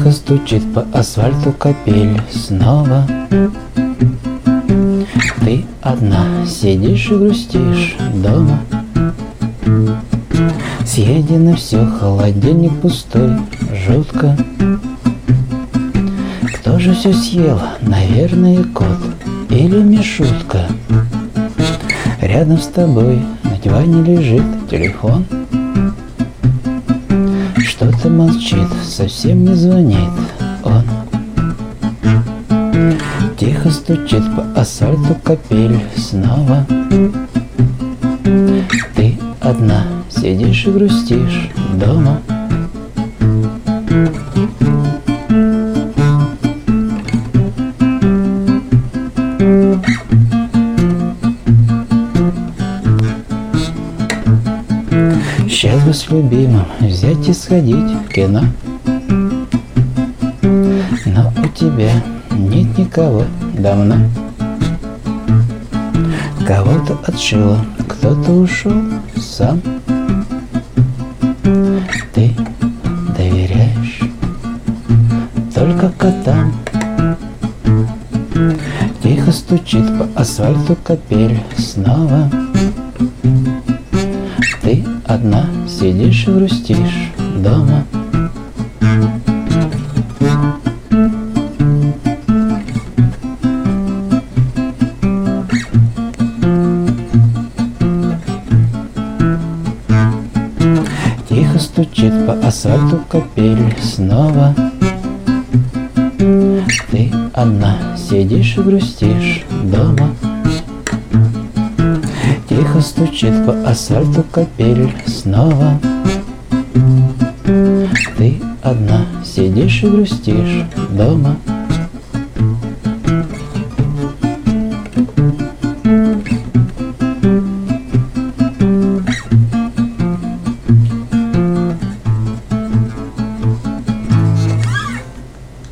Тихо стучит по асфальту капель снова. Ты одна сидишь и грустишь дома. Съедено все, холодильник пустой, жутко. Кто же все съел? Наверное, кот или Мишутка? Рядом с тобой на диване лежит телефон Что-то молчит, совсем не звонит он. Тихо стучит по асфальту капель снова. Ты одна сидишь и грустишь дома бы с любимым взять и сходить в кино. Но у тебя нет никого давно. Кого-то отшила, кто-то ушел сам. Ты доверяешь только котам. Тихо стучит по асфальту капель снова. Ты одна сидишь и грустишь дома. Тихо стучит по асфальту капель снова. Ты одна сидишь и грустишь дома Тихо стучит по асфальту капель снова. Ты одна сидишь и грустишь дома